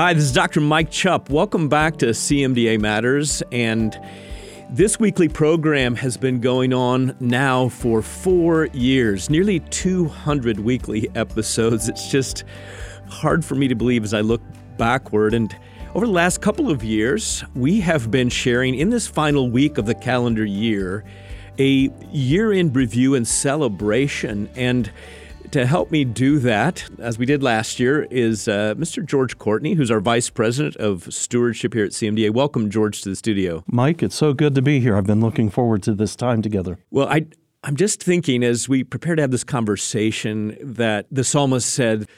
Hi, this is Dr. Mike Chupp. Welcome back to CMDA Matters. And this weekly program has been going on now for four years, nearly 200 weekly episodes. It's just hard for me to believe as I look backward. And over the last couple of years, we have been sharing in this final week of the calendar year a year in review and celebration. And to help me do that, as we did last year, is uh, Mr. George Courtney, who's our Vice President of Stewardship here at CMDA. Welcome, George, to the studio. Mike, it's so good to be here. I've been looking forward to this time together. Well, I, I'm just thinking as we prepare to have this conversation that the psalmist said,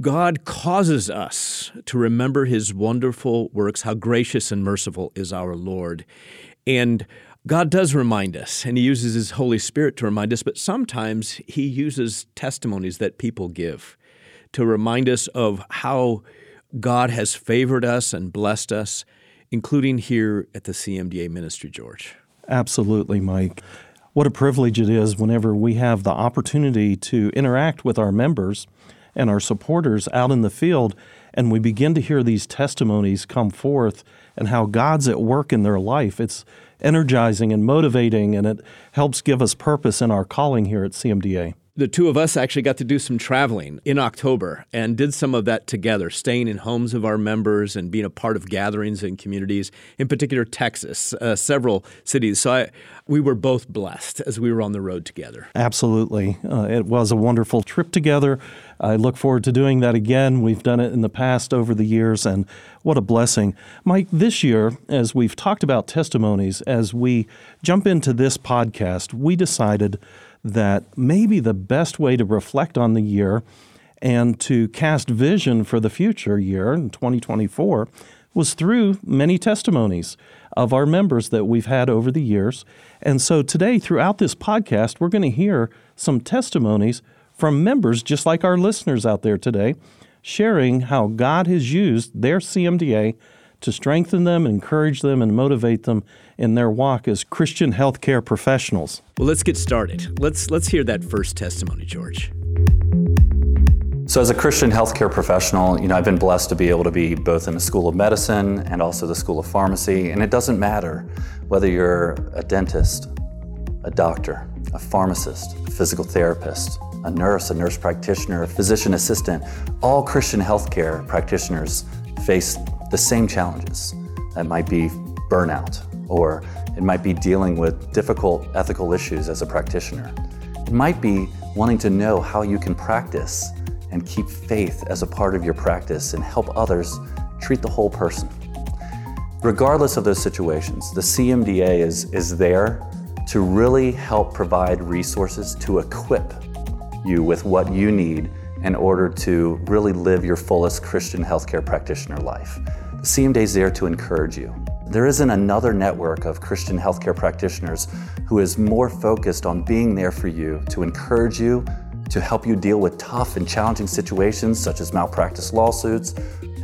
God causes us to remember his wonderful works, how gracious and merciful is our Lord. And God does remind us, and He uses His Holy Spirit to remind us, but sometimes He uses testimonies that people give to remind us of how God has favored us and blessed us, including here at the CMDA ministry, George. Absolutely, Mike. What a privilege it is whenever we have the opportunity to interact with our members and our supporters out in the field, and we begin to hear these testimonies come forth and how God's at work in their life. It's energizing and motivating, and it helps give us purpose in our calling here at CMDA the two of us actually got to do some traveling in October and did some of that together, staying in homes of our members and being a part of gatherings and communities, in particular Texas, uh, several cities. So I, we were both blessed as we were on the road together. Absolutely. Uh, it was a wonderful trip together. I look forward to doing that again. We've done it in the past over the years, and what a blessing. Mike, this year, as we've talked about testimonies, as we jump into this podcast, we decided that maybe the best way to reflect on the year and to cast vision for the future year in 2024 was through many testimonies of our members that we've had over the years. And so today, throughout this podcast, we're going to hear some testimonies from members just like our listeners out there today, sharing how God has used their CMDA to strengthen them, encourage them, and motivate them in their walk as Christian healthcare professionals. Well, let's get started. Let's let's hear that first testimony, George. So, as a Christian healthcare professional, you know, I've been blessed to be able to be both in the School of Medicine and also the School of Pharmacy. And it doesn't matter whether you're a dentist, a doctor, a pharmacist, a physical therapist, a nurse, a nurse practitioner, a physician assistant. All Christian healthcare practitioners face the same challenges. That might be burnout, or it might be dealing with difficult ethical issues as a practitioner. It might be wanting to know how you can practice and keep faith as a part of your practice and help others treat the whole person. Regardless of those situations, the CMDA is, is there to really help provide resources to equip you with what you need in order to really live your fullest Christian healthcare practitioner life. The CMDA is there to encourage you. There isn't another network of Christian healthcare practitioners who is more focused on being there for you to encourage you, to help you deal with tough and challenging situations such as malpractice lawsuits,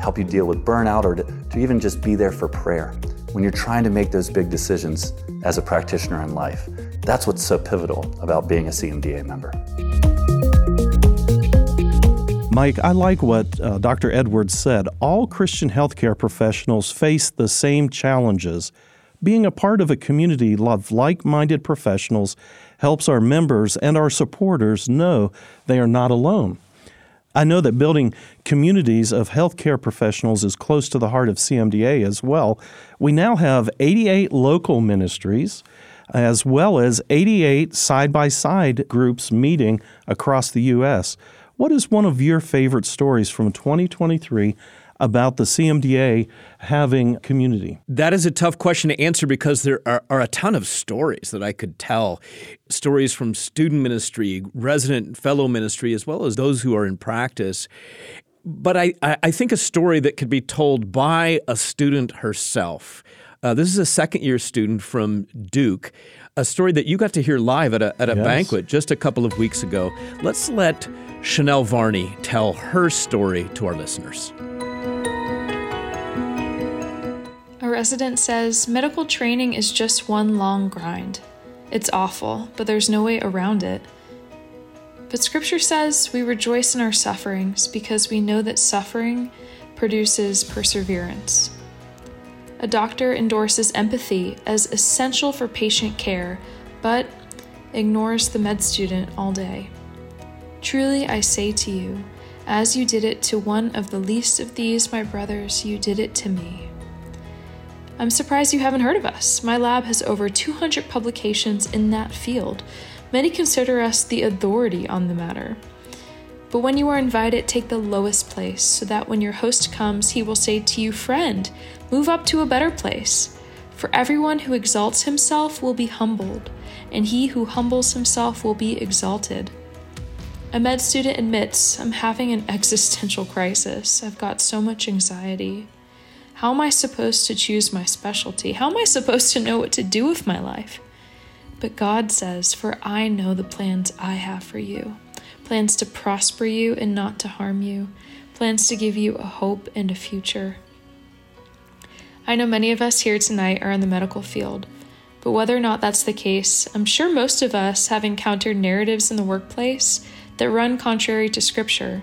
help you deal with burnout, or to, to even just be there for prayer when you're trying to make those big decisions as a practitioner in life. That's what's so pivotal about being a CMDA member. Mike, I like what uh, Dr. Edwards said. All Christian healthcare professionals face the same challenges. Being a part of a community of like minded professionals helps our members and our supporters know they are not alone. I know that building communities of healthcare professionals is close to the heart of CMDA as well. We now have 88 local ministries as well as 88 side by side groups meeting across the U.S. What is one of your favorite stories from 2023 about the CMDA having community? That is a tough question to answer because there are, are, a ton of stories that I could tell. Stories from student ministry, resident fellow ministry, as well as those who are in practice. But I, I think a story that could be told by a student herself. Uh, this is a second year student from Duke, a story that you got to hear live at a, at a yes. banquet just a couple of weeks ago. Let's let Chanel Varney tell her story to our listeners. A resident says medical training is just one long grind. It's awful, but there's no way around it. But scripture says we rejoice in our sufferings because we know that suffering produces perseverance. A doctor endorses empathy as essential for patient care, but ignores the med student all day. Truly, I say to you, as you did it to one of the least of these, my brothers, you did it to me. I'm surprised you haven't heard of us. My lab has over 200 publications in that field. Many consider us the authority on the matter. But when you are invited, take the lowest place, so that when your host comes, he will say to you, Friend, move up to a better place. For everyone who exalts himself will be humbled, and he who humbles himself will be exalted. A med student admits, I'm having an existential crisis. I've got so much anxiety. How am I supposed to choose my specialty? How am I supposed to know what to do with my life? But God says, For I know the plans I have for you plans to prosper you and not to harm you, plans to give you a hope and a future. I know many of us here tonight are in the medical field, but whether or not that's the case, I'm sure most of us have encountered narratives in the workplace that run contrary to Scripture.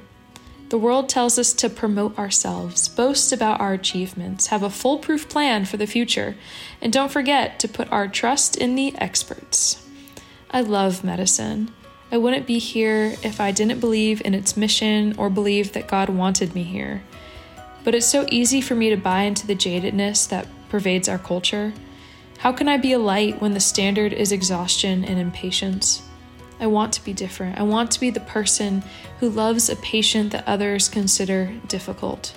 The world tells us to promote ourselves, boast about our achievements, have a foolproof plan for the future, and don't forget to put our trust in the experts. I love medicine. I wouldn't be here if I didn't believe in its mission or believe that God wanted me here. But it's so easy for me to buy into the jadedness that pervades our culture. How can I be a light when the standard is exhaustion and impatience? I want to be different. I want to be the person who loves a patient that others consider difficult.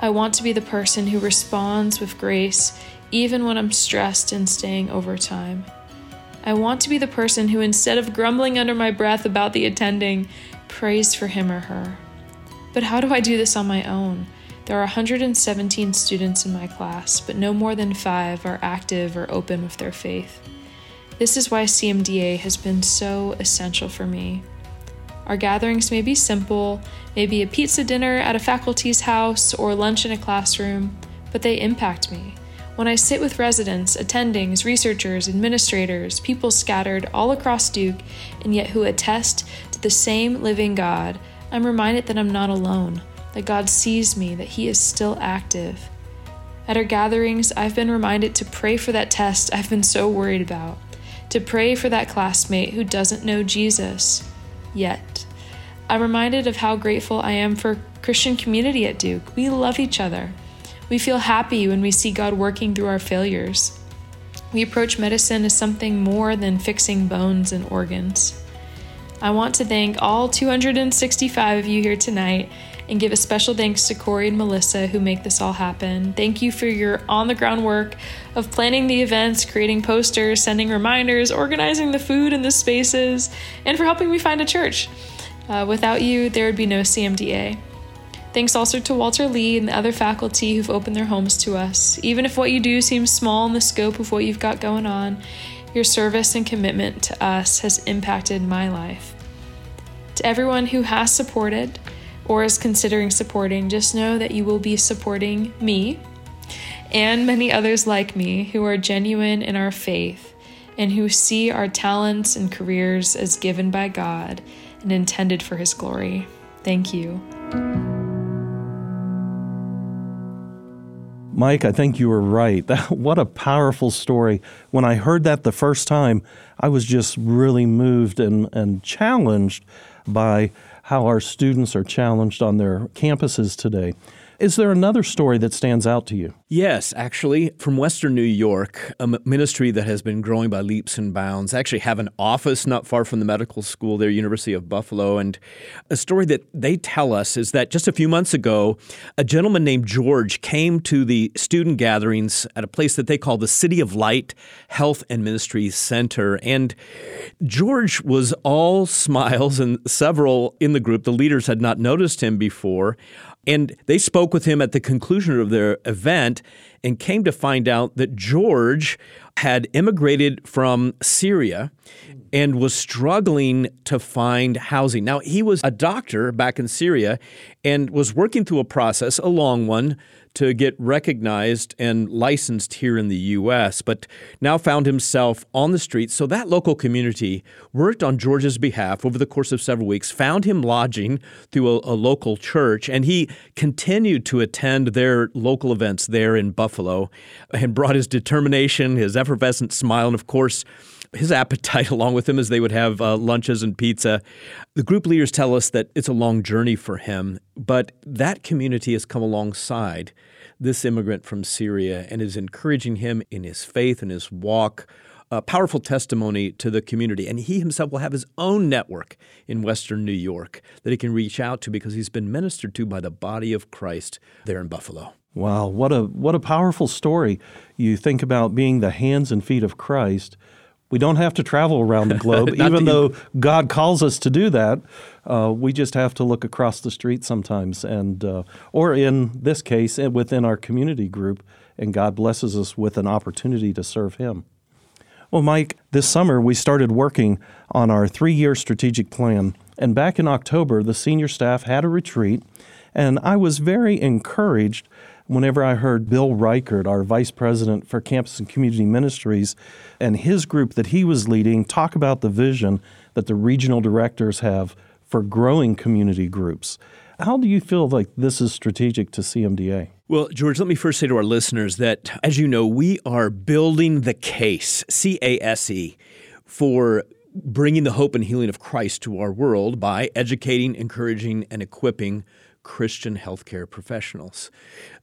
I want to be the person who responds with grace even when I'm stressed and staying overtime. I want to be the person who, instead of grumbling under my breath about the attending, prays for him or her. But how do I do this on my own? There are 117 students in my class, but no more than five are active or open with their faith. This is why CMDA has been so essential for me. Our gatherings may be simple, maybe a pizza dinner at a faculty's house or lunch in a classroom, but they impact me. When I sit with residents, attendings, researchers, administrators, people scattered all across Duke, and yet who attest to the same living God, I'm reminded that I'm not alone, that God sees me, that He is still active. At our gatherings, I've been reminded to pray for that test I've been so worried about to pray for that classmate who doesn't know Jesus yet. I'm reminded of how grateful I am for Christian community at Duke. We love each other. We feel happy when we see God working through our failures. We approach medicine as something more than fixing bones and organs. I want to thank all 265 of you here tonight and give a special thanks to Corey and Melissa who make this all happen. Thank you for your on the ground work of planning the events, creating posters, sending reminders, organizing the food and the spaces, and for helping me find a church. Uh, without you, there would be no CMDA. Thanks also to Walter Lee and the other faculty who've opened their homes to us. Even if what you do seems small in the scope of what you've got going on, your service and commitment to us has impacted my life. To everyone who has supported, or is considering supporting, just know that you will be supporting me and many others like me who are genuine in our faith and who see our talents and careers as given by God and intended for His glory. Thank you. Mike, I think you were right. what a powerful story. When I heard that the first time, I was just really moved and, and challenged by how our students are challenged on their campuses today. Is there another story that stands out to you? Yes, actually, from Western New York, a ministry that has been growing by leaps and bounds. I actually have an office not far from the medical school there, University of Buffalo. And a story that they tell us is that just a few months ago, a gentleman named George came to the student gatherings at a place that they call the City of Light Health and Ministry Center. And George was all smiles, and several in the group, the leaders had not noticed him before. And they spoke with him at the conclusion of their event and came to find out that George had immigrated from Syria and was struggling to find housing. Now, he was a doctor back in Syria and was working through a process, a long one, to get recognized and licensed here in the U.S., but now found himself on the streets. So that local community worked on George's behalf over the course of several weeks, found him lodging through a, a local church, and he continued to attend their local events there in Buffalo and brought his determination, his effervescent smile, and of course, his appetite along with him as they would have uh, lunches and pizza. The group leaders tell us that it's a long journey for him, but that community has come alongside this immigrant from Syria and is encouraging him in his faith and his walk. A powerful testimony to the community. And he himself will have his own network in Western New York that he can reach out to because he's been ministered to by the body of Christ there in Buffalo. Wow, what a what a powerful story. You think about being the hands and feet of Christ we don't have to travel around the globe, even though God calls us to do that. Uh, we just have to look across the street sometimes, and uh, or in this case, within our community group, and God blesses us with an opportunity to serve Him. Well, Mike, this summer we started working on our three-year strategic plan, and back in October, the senior staff had a retreat, and I was very encouraged whenever I heard Bill Reichert, our vice president for campus and community ministries, and his group that he was leading talk about the vision that the regional directors have for growing community groups. How do you feel like this is strategic to CMDA? Well, George, let me first say to our listeners that, as you know, we are building the case, C A S E, for bringing the hope and healing of Christ to our world by educating, encouraging, and equipping Christian healthcare professionals.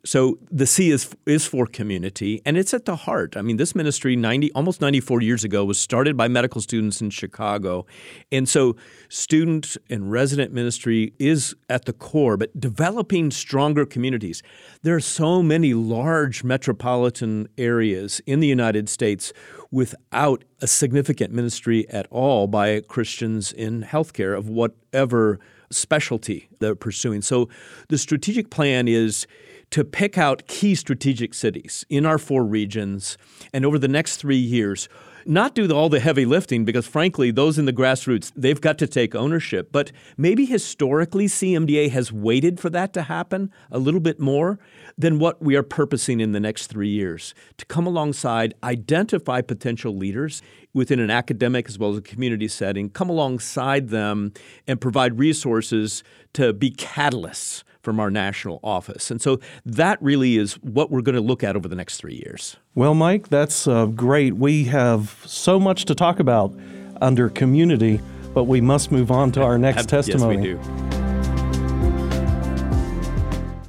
So the C is is for community, and it's at the heart. I mean, this ministry, ninety almost ninety four years ago, was started by medical students in Chicago, and so student and resident ministry is at the core. But developing stronger communities, there are so many large metropolitan areas in the United States without a significant ministry at all by Christians in healthcare of whatever specialty they're pursuing. So the strategic plan is to pick out key strategic cities in our four regions and over the next three years not do all the heavy lifting because frankly those in the grassroots they've got to take ownership. But maybe historically cmda has waited for that to happen a little bit more than what we are purposing in the next three years to come alongside identify potential leaders within an academic as well as a community setting come alongside them and provide resources to be catalysts from our national office. And so that really is what we're going to look at over the next three years. Well, Mike, that's uh, great. We have so much to talk about under community, but we must move on to our next testimony. Yes, we do.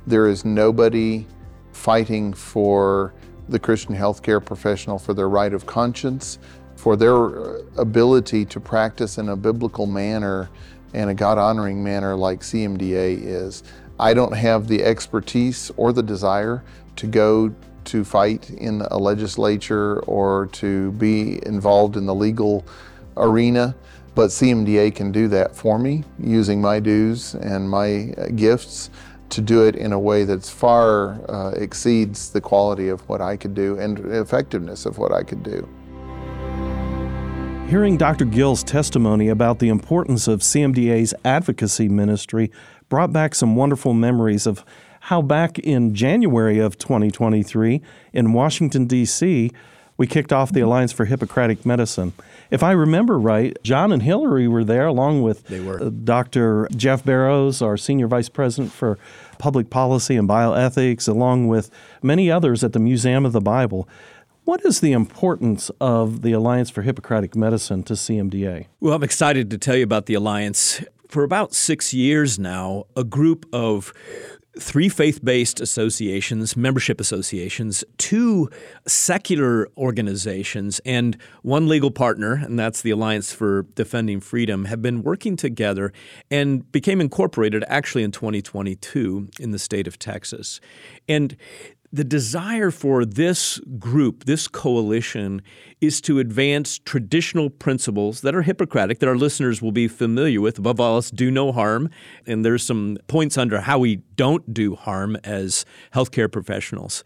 There is nobody fighting for the Christian healthcare professional for their right of conscience, for their uh, ability to practice in a biblical manner and a God honoring manner like CMDA is. I don't have the expertise or the desire to go to fight in a legislature or to be involved in the legal arena, but CMDA can do that for me using my dues and my gifts to do it in a way that's far uh, exceeds the quality of what I could do and effectiveness of what I could do. Hearing Dr. Gill's testimony about the importance of CMDA's advocacy ministry brought back some wonderful memories of how back in January of 2023 in Washington, D.C., we kicked off the Alliance for Hippocratic Medicine. If I remember right, John and Hillary were there along with uh, Dr. Jeff Barrows, our Senior Vice President for Public Policy and Bioethics, along with many others at the Museum of the Bible. What is the importance of the Alliance for Hippocratic Medicine to CMDA? Well, I'm excited to tell you about the Alliance for about six years now, a group of three faith based associations, membership associations, two secular organizations, and one legal partner, and that's the Alliance for Defending Freedom, have been working together and became incorporated actually in 2022 in the state of Texas. And the desire for this group, this coalition, is to advance traditional principles that are Hippocratic, that our listeners will be familiar with. Above all else, do no harm. And there's some points under how we don't do harm as healthcare professionals.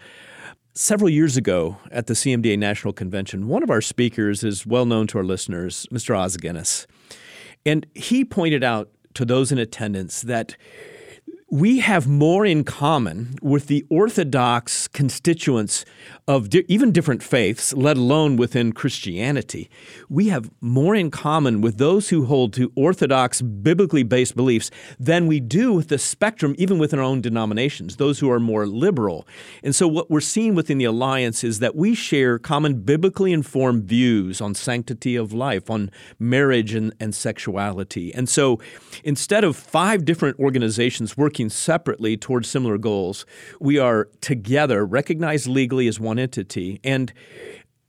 Several years ago at the CMDA National Convention, one of our speakers is well known to our listeners, Mr. Os Guinness. And he pointed out to those in attendance that we have more in common with the Orthodox constituents of di- even different faiths, let alone within Christianity. We have more in common with those who hold to Orthodox, biblically based beliefs than we do with the spectrum, even within our own denominations, those who are more liberal. And so, what we're seeing within the Alliance is that we share common biblically informed views on sanctity of life, on marriage and, and sexuality. And so, instead of five different organizations working separately towards similar goals, we are together, recognized legally as one one entity. And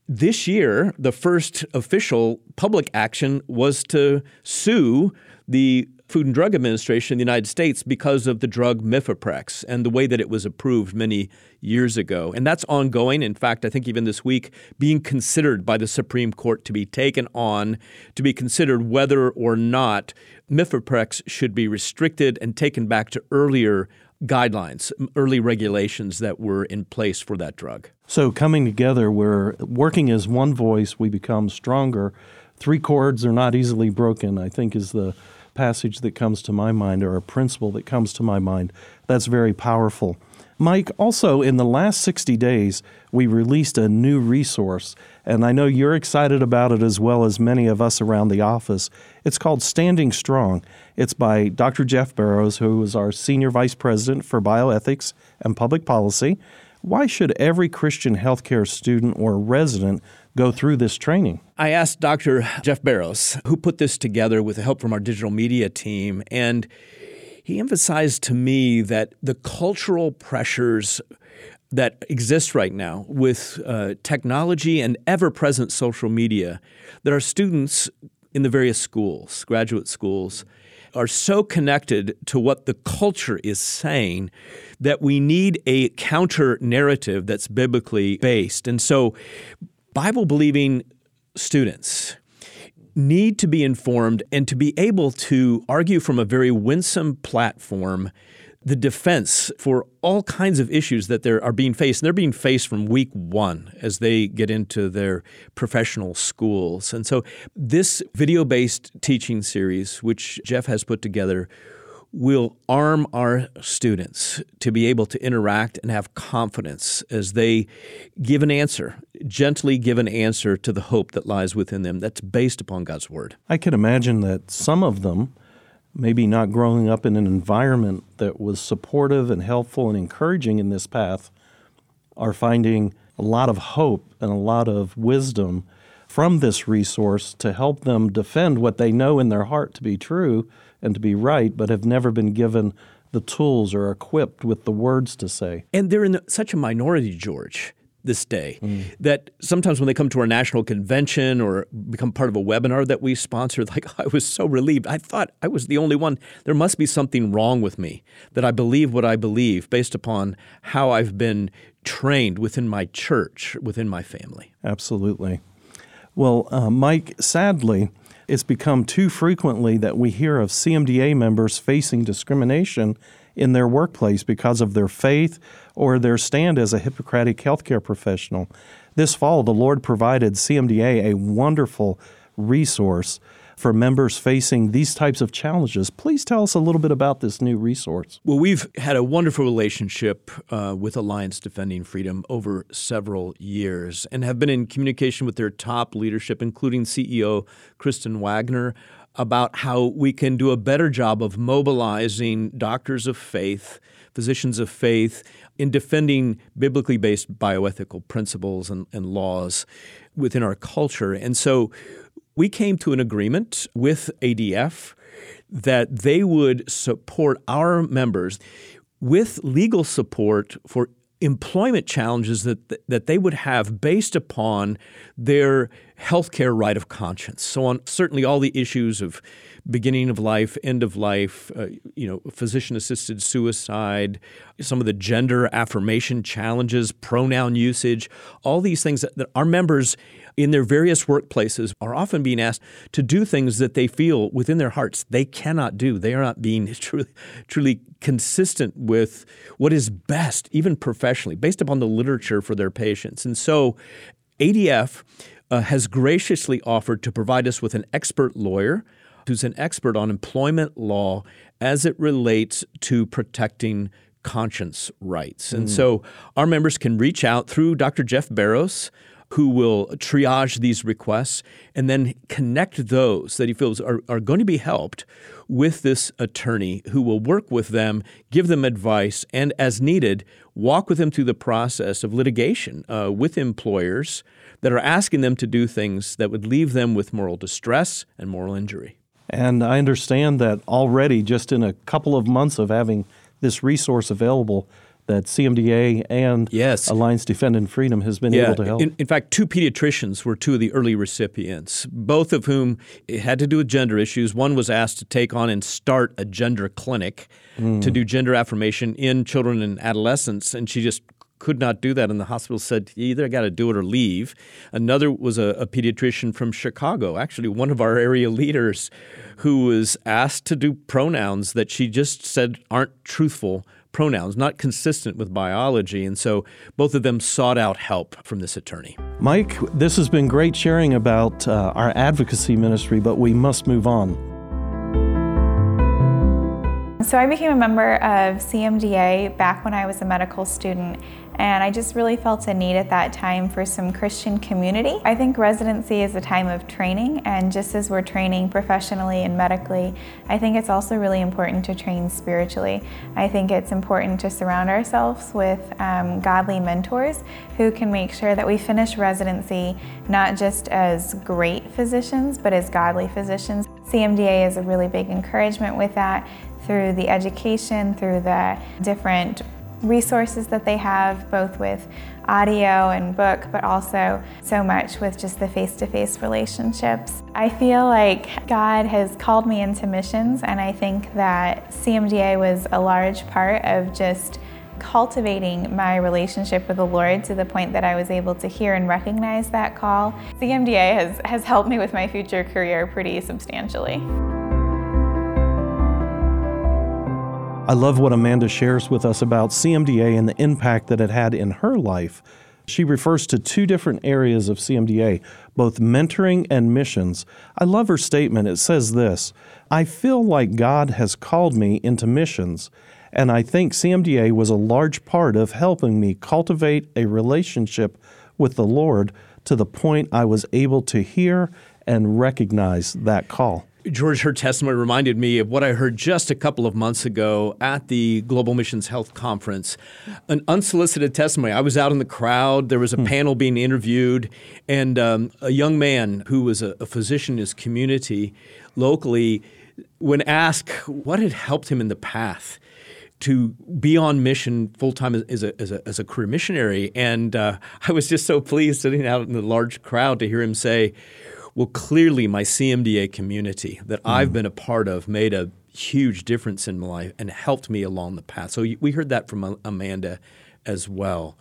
this year, the first official public action was to sue the Food and Drug Administration in the United States because of the drug Mifeprex and the way that it was approved many years ago. And that's ongoing. In fact, I think even this week, being considered by the Supreme Court to be taken on, to be considered whether or not Mifeprex should be restricted and taken back to earlier guidelines, early regulations that were in place for that drug. So, coming together, we're working as one voice, we become stronger. Three chords are not easily broken, I think, is the passage that comes to my mind or a principle that comes to my mind. That's very powerful. Mike, also in the last 60 days, we released a new resource, and I know you're excited about it as well as many of us around the office. It's called Standing Strong. It's by Dr. Jeff Barrows, who is our Senior Vice President for Bioethics and Public Policy. Why should every Christian healthcare student or resident go through this training? I asked Dr. Jeff Barrows, who put this together with the help from our digital media team, and he emphasized to me that the cultural pressures that exist right now with uh, technology and ever present social media, that our students in the various schools, graduate schools, are so connected to what the culture is saying that we need a counter narrative that's biblically based. And so, Bible believing students need to be informed and to be able to argue from a very winsome platform the defense for all kinds of issues that they are being faced. And they're being faced from week one as they get into their professional schools. And so, this video based teaching series, which Jeff has put together, will arm our students to be able to interact and have confidence as they give an answer, gently give an answer to the hope that lies within them that's based upon God's Word. I can imagine that some of them, maybe not growing up in an environment that was supportive and helpful and encouraging in this path, are finding a lot of hope and a lot of wisdom from this resource to help them defend what they know in their heart to be true and to be right, but have never been given the tools or equipped with the words to say. And they're in such a minority, George, this day, mm. that sometimes when they come to our national convention or become part of a webinar that we sponsor, like I was so relieved. I thought I was the only one. There must be something wrong with me that I believe what I believe based upon how I've been trained within my church, within my family. Absolutely. Well, uh, Mike, sadly, it's become too frequently that we hear of CMDA members facing discrimination in their workplace because of their faith or their stand as a Hippocratic healthcare professional. This fall, the Lord provided CMDA a wonderful resource for members facing these types of challenges. Please tell us a little bit about this new resource. Well, we've had a wonderful relationship uh, with Alliance Defending Freedom over several years and have been in communication with their top leadership, including CEO Kristen Waggoner about how we can do a better job of mobilizing doctors of faith, physicians of faith, in defending biblically based bioethical principles and, and laws within our culture. And so we came to an agreement with ADF that they would support our members with legal support for employment challenges that, that they would have based upon their healthcare right of conscience. So on certainly all the issues of beginning of life, end of life, uh, you know, physician assisted suicide, some of the gender affirmation challenges, pronoun usage, all these things that, that our members in their various workplaces are often being asked to do things that they feel within their hearts they cannot do. They are not being truly, truly consistent with what is best, even professionally, based upon the literature for their patients. And so ADF uh, has graciously offered to provide us with an expert lawyer who's an expert on employment law as it relates to protecting conscience rights. And mm. so our members can reach out through Dr. Jeff Barrows, who will triage these requests and then connect those that he feels are, are going to be helped with this attorney who will work with them, give them advice, and as needed, walk with them through the process of litigation uh, with employers that are asking them to do things that would leave them with moral distress and moral injury. And I understand that already, just in a couple of months of having this resource available, that CMDA and yes. Alliance Defending Freedom has been yeah. able to help. In, in, fact, two pediatricians were two of the early recipients, both of whom had to do with gender issues. One was asked to take on and start a gender clinic mm. to do gender affirmation in children and adolescents, and she just could not do that, and the hospital said either I got to do it or leave. Another was a, a, pediatrician from Chicago, actually one of our area leaders, who was asked to do pronouns that she just said aren't truthful pronouns, not consistent with biology. And so both of them sought out help from this attorney. Mike, this has been great sharing about uh, our advocacy ministry, but we must move on. So I became a member of CMDA back when I was a medical student and I just really felt a need at that time for some Christian community. I think residency is a time of training, and just as we're training professionally and medically, I think it's also really important to train spiritually. I think it's important to surround ourselves with um, godly mentors who can make sure that we finish residency not just as great physicians, but as godly physicians. CMDA is a really big encouragement with that through the education, through the different resources that they have, both with audio and book, but also so much with just the face to face relationships. I feel like God has called me into missions, and I think that CMDA was a large part of just cultivating my relationship with the Lord to the point that I was able to hear and recognize that call. CMDA has, has helped me with my future career pretty substantially. I love what Amanda shares with us about CMDA and the impact that it had in her life. She refers to two different areas of CMDA, both mentoring and missions. I love her statement. It says this I feel like God has called me into missions, and I think CMDA was a large part of helping me cultivate a relationship with the Lord to the point I was able to hear and recognize that call. George, her testimony reminded me of what I heard just a couple of months ago at the Global Missions Health Conference. An unsolicited testimony. I was out in the crowd. There was a hmm. panel being interviewed, and um, a young man who was a, a physician in his community locally, when asked what had helped him in the path, to be on mission full time as a, as, a, as a career missionary. And uh, I was just so pleased sitting out in the large crowd to hear him say, well, clearly, my CMDA community that mm. I've been a part of made a huge difference in my life and helped me along the path. So we heard that from Amanda as well.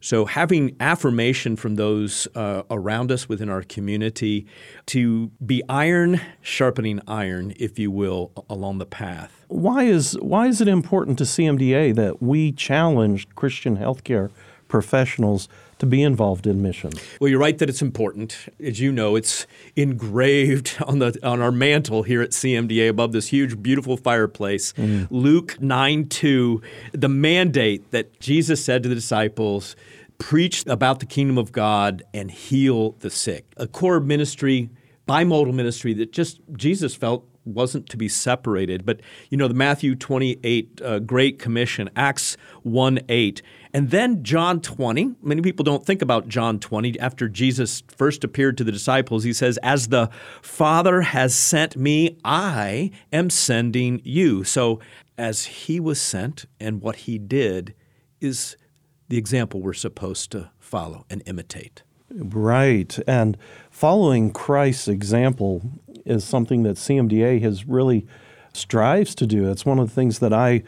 So having affirmation from those uh, around us within our community to be iron sharpening iron, if you will, along the path. Why is why is it important to CMDA that we challenge Christian healthcare professionals to be involved in missions. Well, you're right that it's important. As you know, it's engraved on the on our mantle here at CMDA above this huge, beautiful fireplace. Mm. Luke 9 2, the mandate that Jesus said to the disciples preach about the kingdom of God and heal the sick. A core ministry, bimodal ministry that just Jesus felt wasn't to be separated. But, you know, the Matthew 28 uh, Great Commission, Acts 1 8, and then John 20. Many people don't think about John 20. After Jesus first appeared to the disciples, he says, As the Father has sent me, I am sending you. So, as he was sent and what he did is the example we're supposed to follow and imitate. Right. And following Christ's example is something that CMDA has really strives to do. It's one of the things that I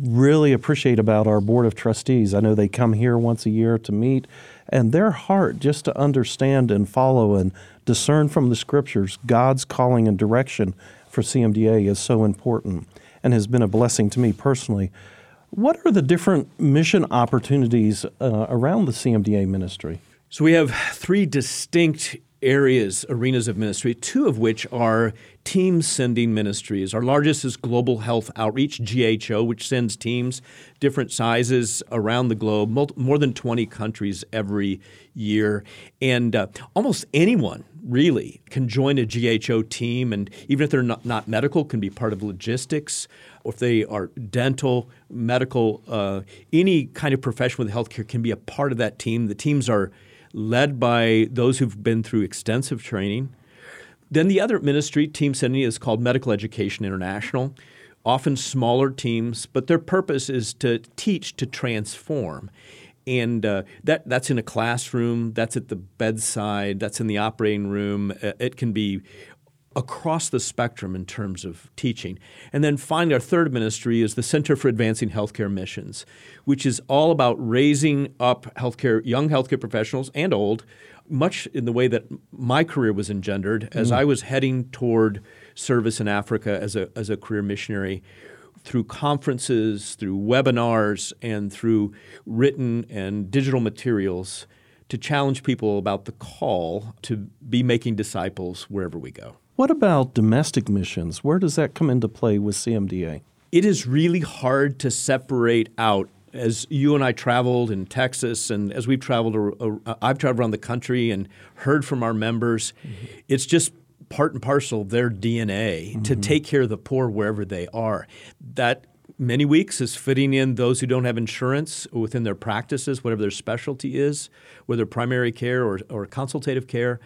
really appreciate about our board of trustees. I know they come here once a year to meet, and their heart just to understand and follow and discern from the scriptures God's calling and direction for CMDA is so important and has been a blessing to me personally. What are the different mission opportunities uh, around the CMDA ministry? So we have three distinct areas, arenas of ministry, two of which are team sending ministries. Our largest is Global Health Outreach, GHO, which sends teams different sizes around the globe, more than 20 countries every year. And uh, almost anyone really can join a GHO team, and even if they're not, not medical, can be part of logistics, or if they are dental, medical, uh, any kind of profession with healthcare can be a part of that team. The teams are led by those who've been through extensive training. Then the other ministry, Team Sending, is called Medical Education International. Often smaller teams, but their purpose is to teach to transform. And uh, that, that's in a classroom, that's at the bedside, that's in the operating room. Uh, it can be across the spectrum in terms of teaching. And then finally, our third ministry is the Center for Advancing Healthcare Missions, which is all about raising up healthcare, young healthcare professionals and old, much in the way that my career was engendered as mm. I was heading toward service in Africa as a, as a career missionary through conferences, through webinars, and through written and digital materials to challenge people about the call to be making disciples wherever we go. What about domestic missions? Where does that come into play with CMDA? It is really hard to separate out as you and I traveled in Texas, and as we've traveled, uh, I've traveled around the country and heard from our members, mm-hmm. it's just part and parcel of their DNA mm-hmm. to take care of the poor wherever they are. That many weeks is fitting in those who don't have insurance within their practices, whatever their specialty is, whether primary care or, or consultative care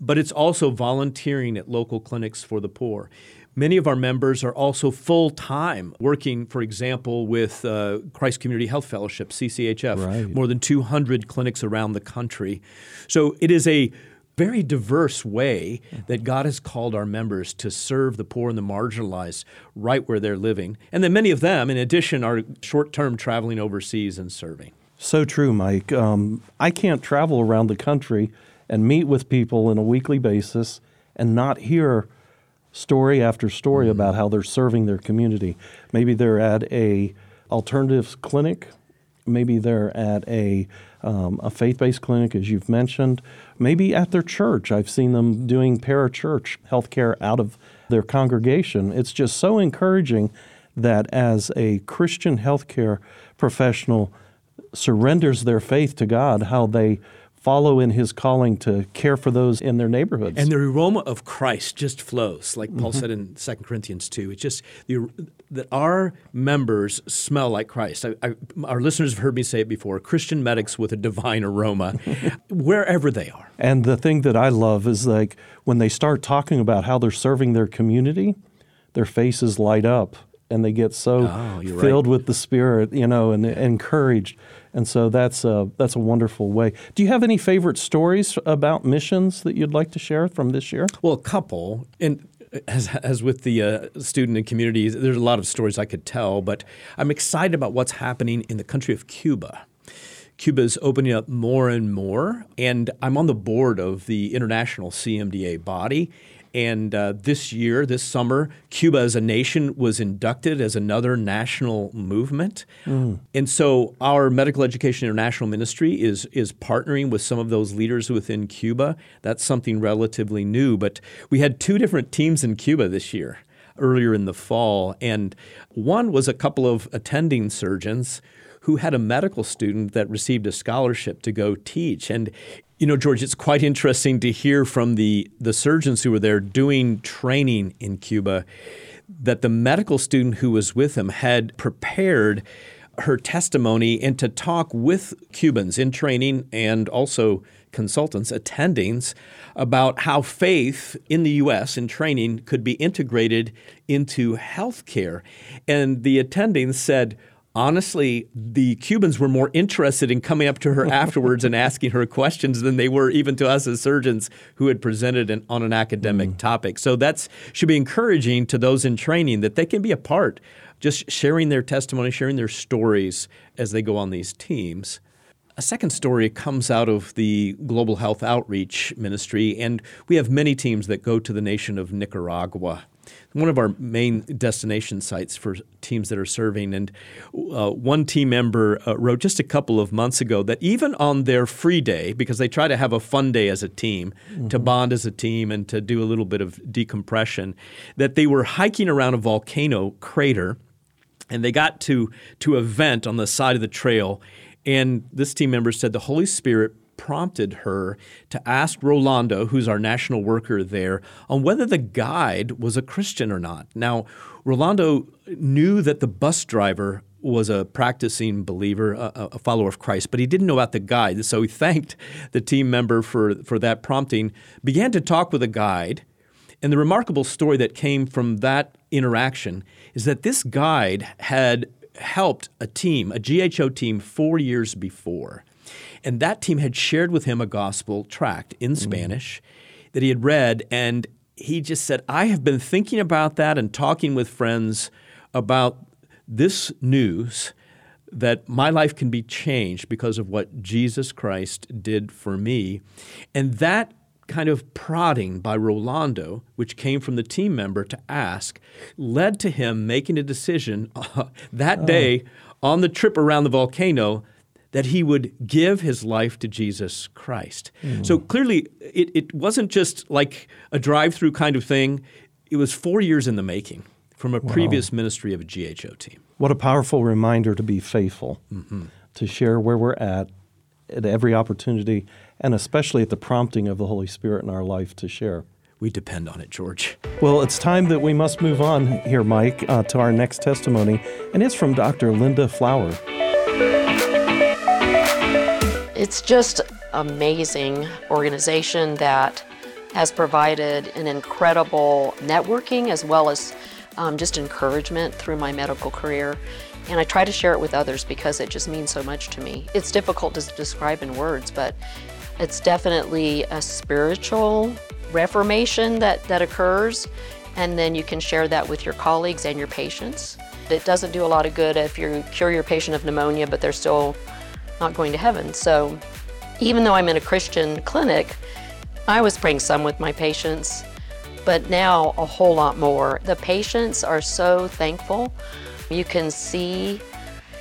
but it's also volunteering at local clinics for the poor. Many of our members are also full time working, for example, with uh, Christ Community Health Fellowship, CCHF, right. more than 200 clinics around the country. So it is a very diverse way that God has called our members to serve the poor and the marginalized right where they're living. And then many of them, in addition, are short term traveling overseas and serving. So true, Mike. Um, I can't travel around the country and meet with people on a weekly basis and not hear story after story mm-hmm. about how they're serving their community. Maybe they're at a alternatives clinic. Maybe they're at a um, a faith-based clinic, as you've mentioned. Maybe at their church. I've seen them doing parachurch healthcare out of their congregation. It's just so encouraging that as a Christian healthcare professional surrenders their faith to God, how they follow in his calling to care for those in their neighborhoods. And the aroma of Christ just flows, like Paul mm-hmm. said in 2 Corinthians 2. It's just the, that our members smell like Christ. I, I, our listeners have heard me say it before Christian medics with a divine aroma, wherever they are. And the thing that I love is like when they start talking about how they're serving their community, their faces light up and they get so oh, filled right. with the Spirit, you know, and encouraged. And so that's a, that's a wonderful way. Do you have any favorite stories about missions that you'd like to share from this year? Well, a couple. And as, as with the uh, student and communities, there's a lot of stories I could tell, but I'm excited about what's happening in the country of Cuba. Cuba is opening up more and more, and I'm on the board of the international CMDA body, and uh, this year, this summer, Cuba as a nation was inducted as another national movement. Mm. And so our Medical Education International Ministry is, is partnering with some of those leaders within Cuba. That's something relatively new. But we had two different teams in Cuba this year earlier in the fall. And one was a couple of attending surgeons who had a medical student that received a scholarship to go teach. And you know, George, it's quite interesting to hear from the, the surgeons who were there doing training in Cuba that the medical student who was with him had prepared her testimony and to talk with Cubans in training and also consultants, attendings, about how faith in the U.S. in training could be integrated into healthcare. And the attendings said, honestly, the Cubans were more interested in coming up to her afterwards and asking her questions than they were even to us as surgeons who had presented an, on an academic mm. topic. So that should be encouraging to those in training that they can be a part, just sharing their testimony, sharing their stories as they go on these teams. A second story comes out of the Global Health Outreach Ministry, and we have many teams that go to the nation of Nicaragua. One of our main destination sites for teams that are serving. And uh, one team member uh, wrote just a couple of months ago that even on their free day, because they try to have a fun day as a team, mm-hmm. to bond as a team and to do a little bit of decompression, that they were hiking around a volcano crater and they got to to a vent on the side of the trail and this team member said the holy spirit prompted her to ask Rolando, who's our national worker there, on whether the guide was a Christian or not. Now, Rolando knew that the bus driver was a practicing believer, a, a, follower of Christ, but he didn't know about the guide. So he thanked the team member for, for that prompting, began to talk with the guide. And the remarkable story that came from that interaction is that this guide had helped a team, a GHO team, four years before. And that team had shared with him a gospel tract in mm. Spanish that he had read. And he just said, I have been thinking about that and talking with friends about this news that my life can be changed because of what Jesus Christ did for me. And that kind of prodding by Rolando, which came from the team member to ask, led to him making a decision uh, that oh. day on the trip around the volcano that he would give his life to Jesus Christ. Mm. So clearly, it, it wasn't just like a drive through kind of thing, it was four years in the making from a wow. previous ministry of a GHO team. What a powerful reminder to be faithful, mm-hmm. to share where we're at at every opportunity, and especially at the prompting of the Holy Spirit in our life to share. We depend on it, George. Well, it's time that we must move on here, Mike, uh, to our next testimony, and it's from Dr. Linda Flower. It's just amazing organization that has provided an incredible networking as well as um, just encouragement through my medical career. And I try to share it with others because it just means so much to me. It's difficult to describe in words, but it's definitely a spiritual reformation that, that occurs. And then you can share that with your colleagues and your patients. It doesn't do a lot of good if you cure your patient of pneumonia, but they're still not going to heaven. So even though I'm in a Christian clinic, I was praying some with my patients, but now a whole lot more. The patients are so thankful. You can see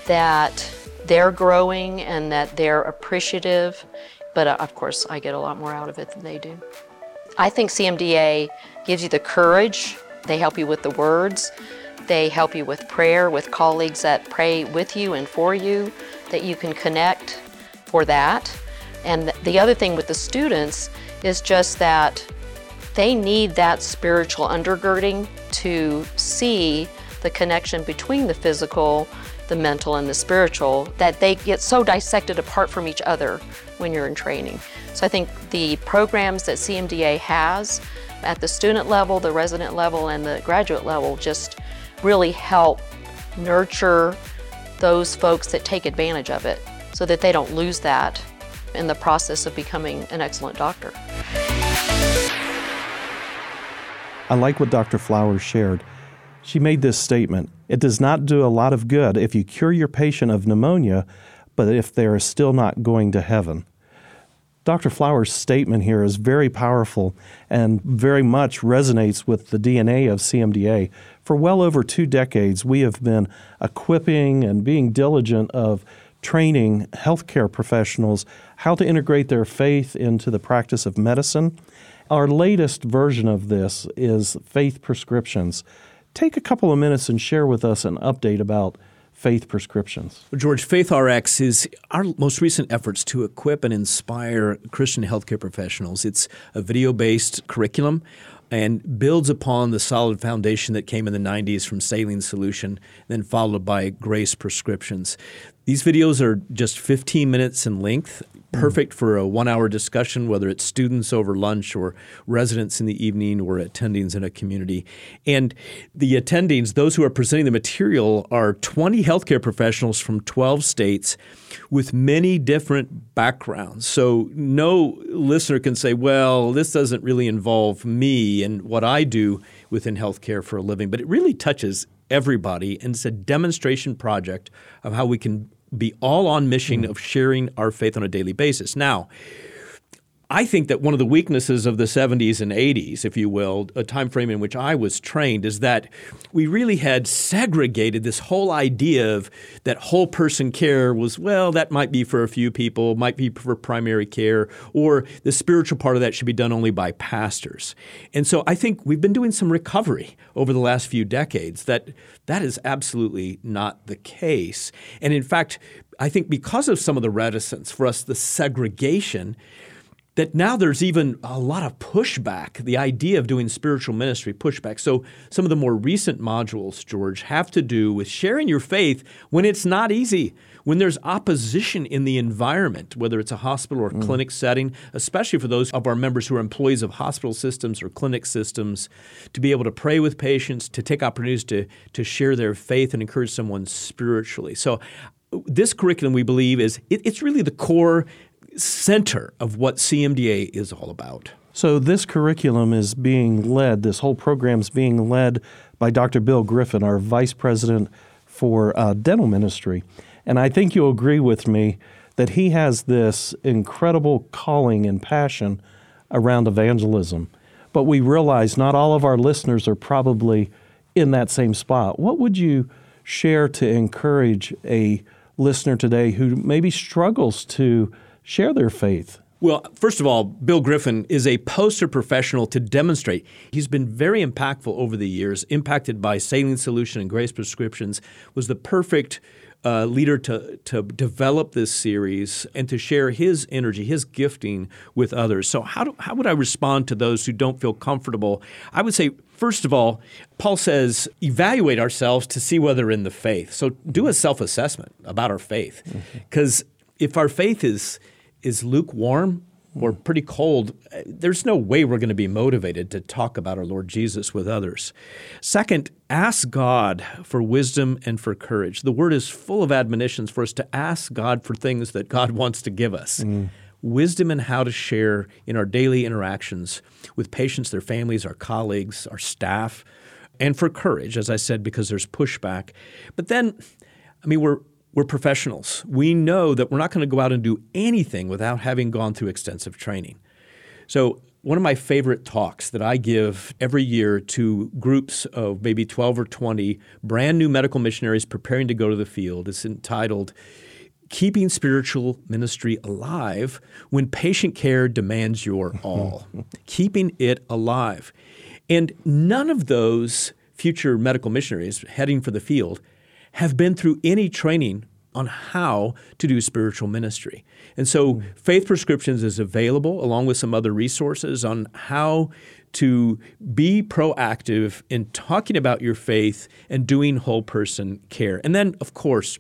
that they're growing and that they're appreciative, but uh, of course, I get a lot more out of it than they do. I think CMDA gives you the courage, they help you with the words, they help you with prayer, with colleagues that pray with you and for you that you can connect for that. And the other thing with the students is just that they need that spiritual undergirding to see the connection between the physical, the mental, and the spiritual that they get so dissected apart from each other when you're in training. So I think the programs that CMDA has at the student level, the resident level, and the graduate level just really help nurture those folks that take advantage of it so that they don't lose that in the process of becoming an excellent doctor. I like what Dr. Flowers shared. She made this statement It does not do a lot of good if you cure your patient of pneumonia, but if they are still not going to heaven. Dr. Flowers' statement here is very powerful and very much resonates with the DNA of CMDA. For well over two decades, we have been equipping and being diligent of training healthcare professionals how to integrate their faith into the practice of medicine. Our latest version of this is Faith Prescriptions. Take a couple of minutes and share with us an update about Faith Prescriptions? George, Faith RX is our most recent efforts to equip and inspire Christian healthcare professionals. It's a video based curriculum and builds upon the solid foundation that came in the 90s from Saline Solution, then followed by Grace Prescriptions. These videos are just 15 minutes in length Mm. perfect for a one hour discussion, whether it's students over lunch or residents in the evening or attendings in a community. And the attendings, those who are presenting the material, are 20 healthcare professionals from 12 states with many different backgrounds. So no listener can say, well, this doesn't really involve me and what I do within healthcare for a living, but it really touches everybody and it's a demonstration project of how we can be all on mission mm. of sharing our faith on a daily basis. Now, I think that one of the weaknesses of the 70s and 80s, if you will, a time frame in which I was trained, is that we really had segregated this whole idea of that whole person care was, well, that might be for a few people, might be for primary care, or the spiritual part of that should be done only by pastors. And so I think we've been doing some recovery over the last few decades that that is absolutely not the case. And in fact, I think because of some of the reticence for us, the segregation, that now there's even a lot of pushback, the idea of doing spiritual ministry pushback. So some of the more recent modules, George, have to do with sharing your faith when it's not easy, when there's opposition in the environment, whether it's a hospital or mm. clinic setting, especially for those of our members who are employees of hospital systems or clinic systems, to be able to pray with patients, to take opportunities to, to share their faith and encourage someone spiritually. So this curriculum, we believe, is it, it's really the core center of what CMDA is all about. So, this curriculum is being led, this whole program is being led by Dr. Bill Griffin, our Vice President for uh, Dental Ministry. And I think you'll agree with me that he has this incredible calling and passion around evangelism. But we realize not all of our listeners are probably in that same spot. What would you share to encourage a listener today who maybe struggles to share their faith? Well, first of all, Bill Griffin is a poster professional to demonstrate. He's been very impactful over the years, impacted by Saline Solution and Grace Prescriptions, was the perfect uh, leader to, to develop this series and to share his energy, his gifting with others. So, how, do, how would I respond to those who don't feel comfortable? I would say, first of all, Paul says, evaluate ourselves to see whether in the faith. So, do a self assessment about our faith. Because mm-hmm. if our faith is is lukewarm or pretty cold, there's no way we're going to be motivated to talk about our Lord Jesus with others. Second, ask God for wisdom and for courage. The word is full of admonitions for us to ask God for things that God wants to give us. Mm. Wisdom in how to share in our daily interactions with patients, their families, our colleagues, our staff, and for courage, as I said, because there's pushback. But then, I mean, we're we're professionals. We know that we're not going to go out and do anything without having gone through extensive training. So, one of my favorite talks that I give every year to groups of maybe 12 or 20 brand new medical missionaries preparing to go to the field is entitled Keeping Spiritual Ministry Alive When Patient Care Demands Your All. Keeping it alive. And none of those future medical missionaries heading for the field have been through any training on how to do spiritual ministry. And so hmm. Faith Prescriptions is available along with some other resources on how to be proactive in talking about your faith and doing whole person care. And then, of course,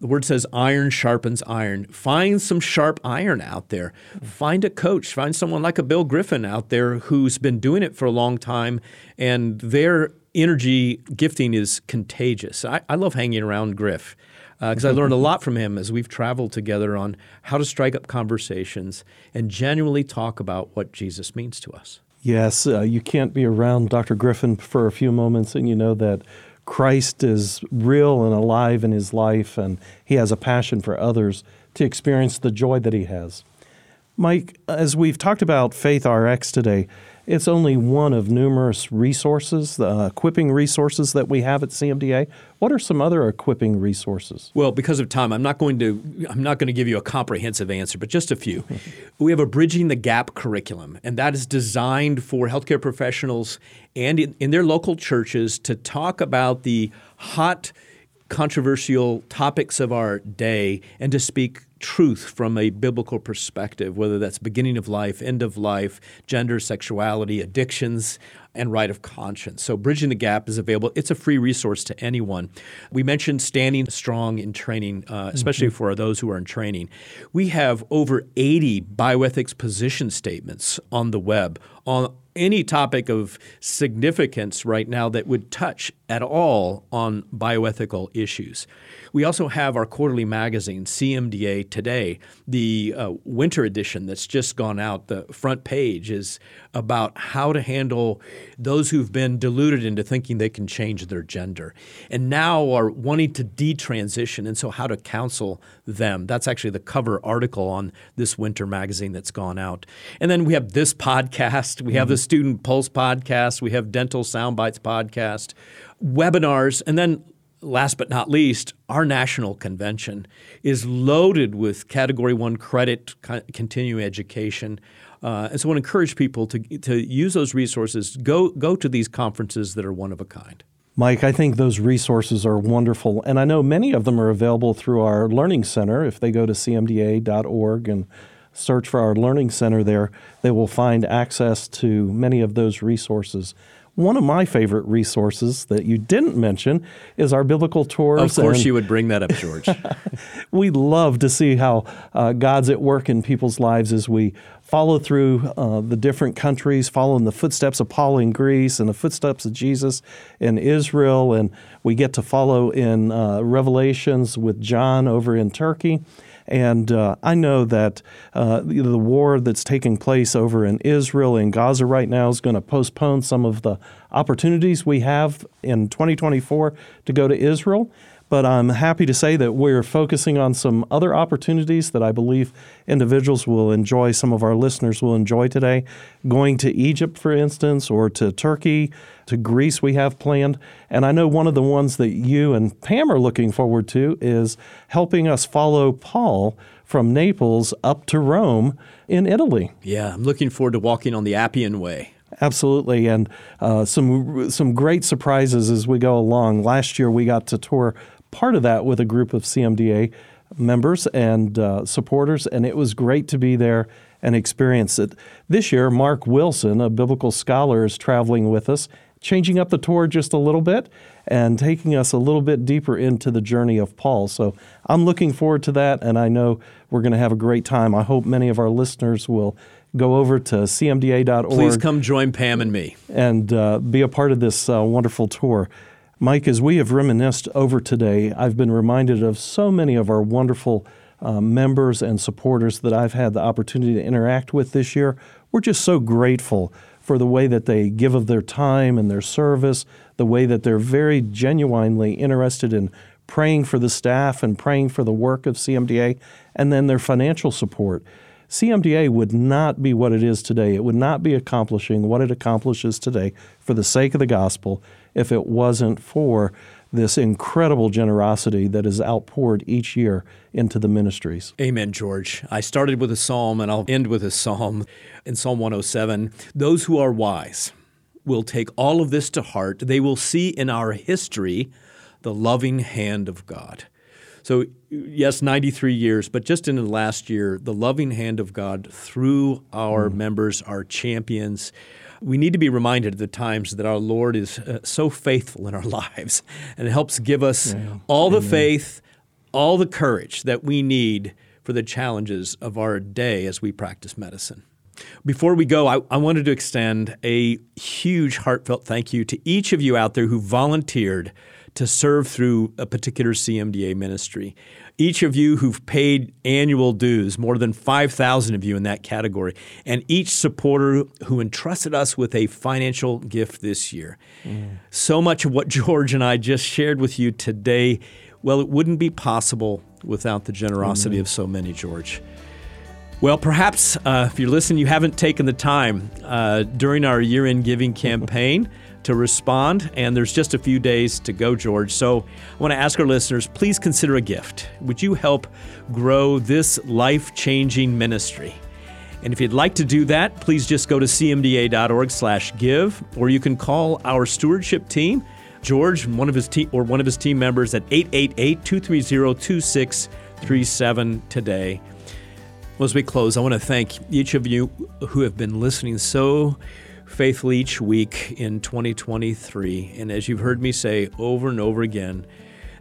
the word says iron sharpens iron. Find some sharp iron out there. Hmm. Find a coach. Find someone like a Bill Griffin out there who's been doing it for a long time and their energy gifting is contagious. I, I love hanging around Griff because uh, I learned a lot from him as we've traveled together on how to strike up conversations and genuinely talk about what Jesus means to us. Yes, uh, you can't be around Dr. Griffin for a few moments and you know that Christ is real and alive in his life and he has a passion for others to experience the joy that he has. Mike, as we've talked about Faith RX today, it's only one of numerous resources, uh, equipping resources that we have at CMDA. What are some other equipping resources? Well, because of time, I'm not going to I'm not going to give you a comprehensive answer, but just a few. we have a bridging the gap curriculum, and that is designed for healthcare professionals and in, in their local churches to talk about the hot controversial topics of our day and to speak truth from a biblical perspective, whether that's beginning of life, end of life, gender, sexuality, addictions, and right of conscience. So, Bridging the Gap is available. It's a free resource to anyone. We mentioned standing strong in training, uh, especially mm-hmm. for those who are in training. We have over 80 bioethics position statements on the web on any topic of significance right now that would touch at all on bioethical issues. We also have our quarterly magazine, CMDA Today. The uh, winter edition that's just gone out, the front page is about how to handle those who've been deluded into thinking they can change their gender and now are wanting to detransition, and so how to counsel them. That's actually the cover article on this winter magazine that's gone out. And then we have this podcast, we have mm-hmm. the Student Pulse podcast, we have Dental Soundbites podcast, webinars, and then last but not least, our national convention is loaded with Category 1 credit continuing education. Uh, and so I want to encourage people to, to use those resources. Go, go to these conferences that are one of a kind. Mike, I think those resources are wonderful. And I know many of them are available through our Learning Center. If they go to cmda.org and search for our Learning Center there, they will find access to many of those resources. One of my favorite resources that you didn't mention is our biblical tours. Of course, you would bring that up, George. we love to see how uh, God's at work in people's lives as we follow through uh, the different countries, following the footsteps of Paul in Greece and the footsteps of Jesus in Israel. And we get to follow in uh, Revelations with John over in Turkey. And uh, I know that uh, the war that's taking place over in Israel and Gaza right now is going to postpone some of the opportunities we have in 2024 to go to Israel. But I'm happy to say that we're focusing on some other opportunities that I believe individuals will enjoy, some of our listeners will enjoy today. Going to Egypt, for instance, or to Turkey, to Greece, we have planned. And I know one of the ones that you and Pam are looking forward to is helping us follow Paul from Naples up to Rome in Italy. Yeah, I'm looking forward to walking on the Appian Way. Absolutely, and uh, some some great surprises as we go along. Last year, we got to tour part of that with a group of CMDA members and uh, supporters, and it was great to be there and experience it. This year, Mark Wilson, a biblical scholar, is traveling with us, changing up the tour just a little bit and taking us a little bit deeper into the journey of Paul. So I'm looking forward to that, and I know we're going to have a great time. I hope many of our listeners will go over to cmda.org. Please come join Pam and me. And uh, be a part of this uh, wonderful tour. Mike, as we have reminisced over today, I've been reminded of so many of our wonderful uh, members and supporters that I've had the opportunity to interact with this year. We're just so grateful for the way that they give of their time and their service, the way that they're very genuinely interested in praying for the staff and praying for the work of CMDA, and then their financial support. CMDA would not be what it is today. It would not be accomplishing what it accomplishes today for the sake of the gospel if it wasn't for this incredible generosity that is outpoured each year into the ministries. Amen, George. I started with a psalm and I'll end with a psalm in Psalm 107. Those who are wise will take all of this to heart. They will see in our history the loving hand of God. So, yes, 93 years, but just in the last year, the loving hand of God through our mm. members, our champions. We need to be reminded at the times that our Lord is uh, so faithful in our lives and helps give us yeah. all the Amen. faith, all the courage that we need for the challenges of our day as we practice medicine. Before we go, I, I, wanted to extend a huge heartfelt thank you to each of you out there who volunteered to serve through a particular CMDA ministry. Each of you who've paid annual dues, more than 5,000 of you in that category, and each supporter who entrusted us with a financial gift this year. Mm. So much of what George and I just shared with you today, well, it wouldn't be possible without the generosity mm. of so many, George. Well, perhaps uh, if you're listening, you haven't taken the time uh, during our year end giving campaign to respond, and there's just a few days to go, George. So I want to ask our listeners please consider a gift. Would you help grow this life changing ministry? And if you'd like to do that, please just go to cmda.org/give, or you can call our stewardship team, George, one of his team or one of his team members at 888-230-2637 today. Well, as we close, I want to thank each of you who have been listening so faithfully each week in 2023. And as you've heard me say over and over again,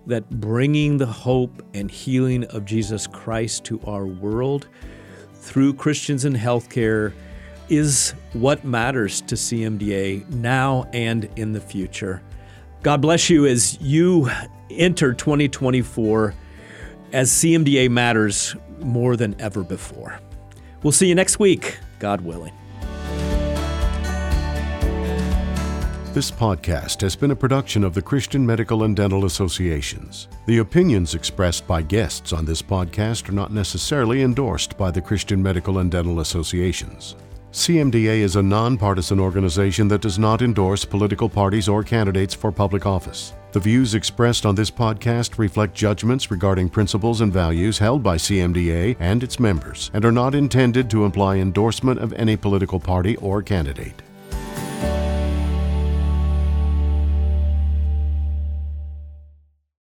that bringing the hope and healing of Jesus Christ to our world through Christians in healthcare is what matters to CMDA now and in the future. God bless you as you enter 2024 as CMDA matters more than ever before. We'll see you next week, God willing. This podcast has been a production of the Christian Medical and Dental Associations. The opinions expressed by guests on this podcast are not necessarily endorsed by the Christian Medical and Dental Associations. CMDA is a nonpartisan organization that does not endorse political parties or candidates for public office. The views expressed on this podcast reflect judgments regarding principles and values held by CMDA and its members and are not intended to imply endorsement of any political party or candidate.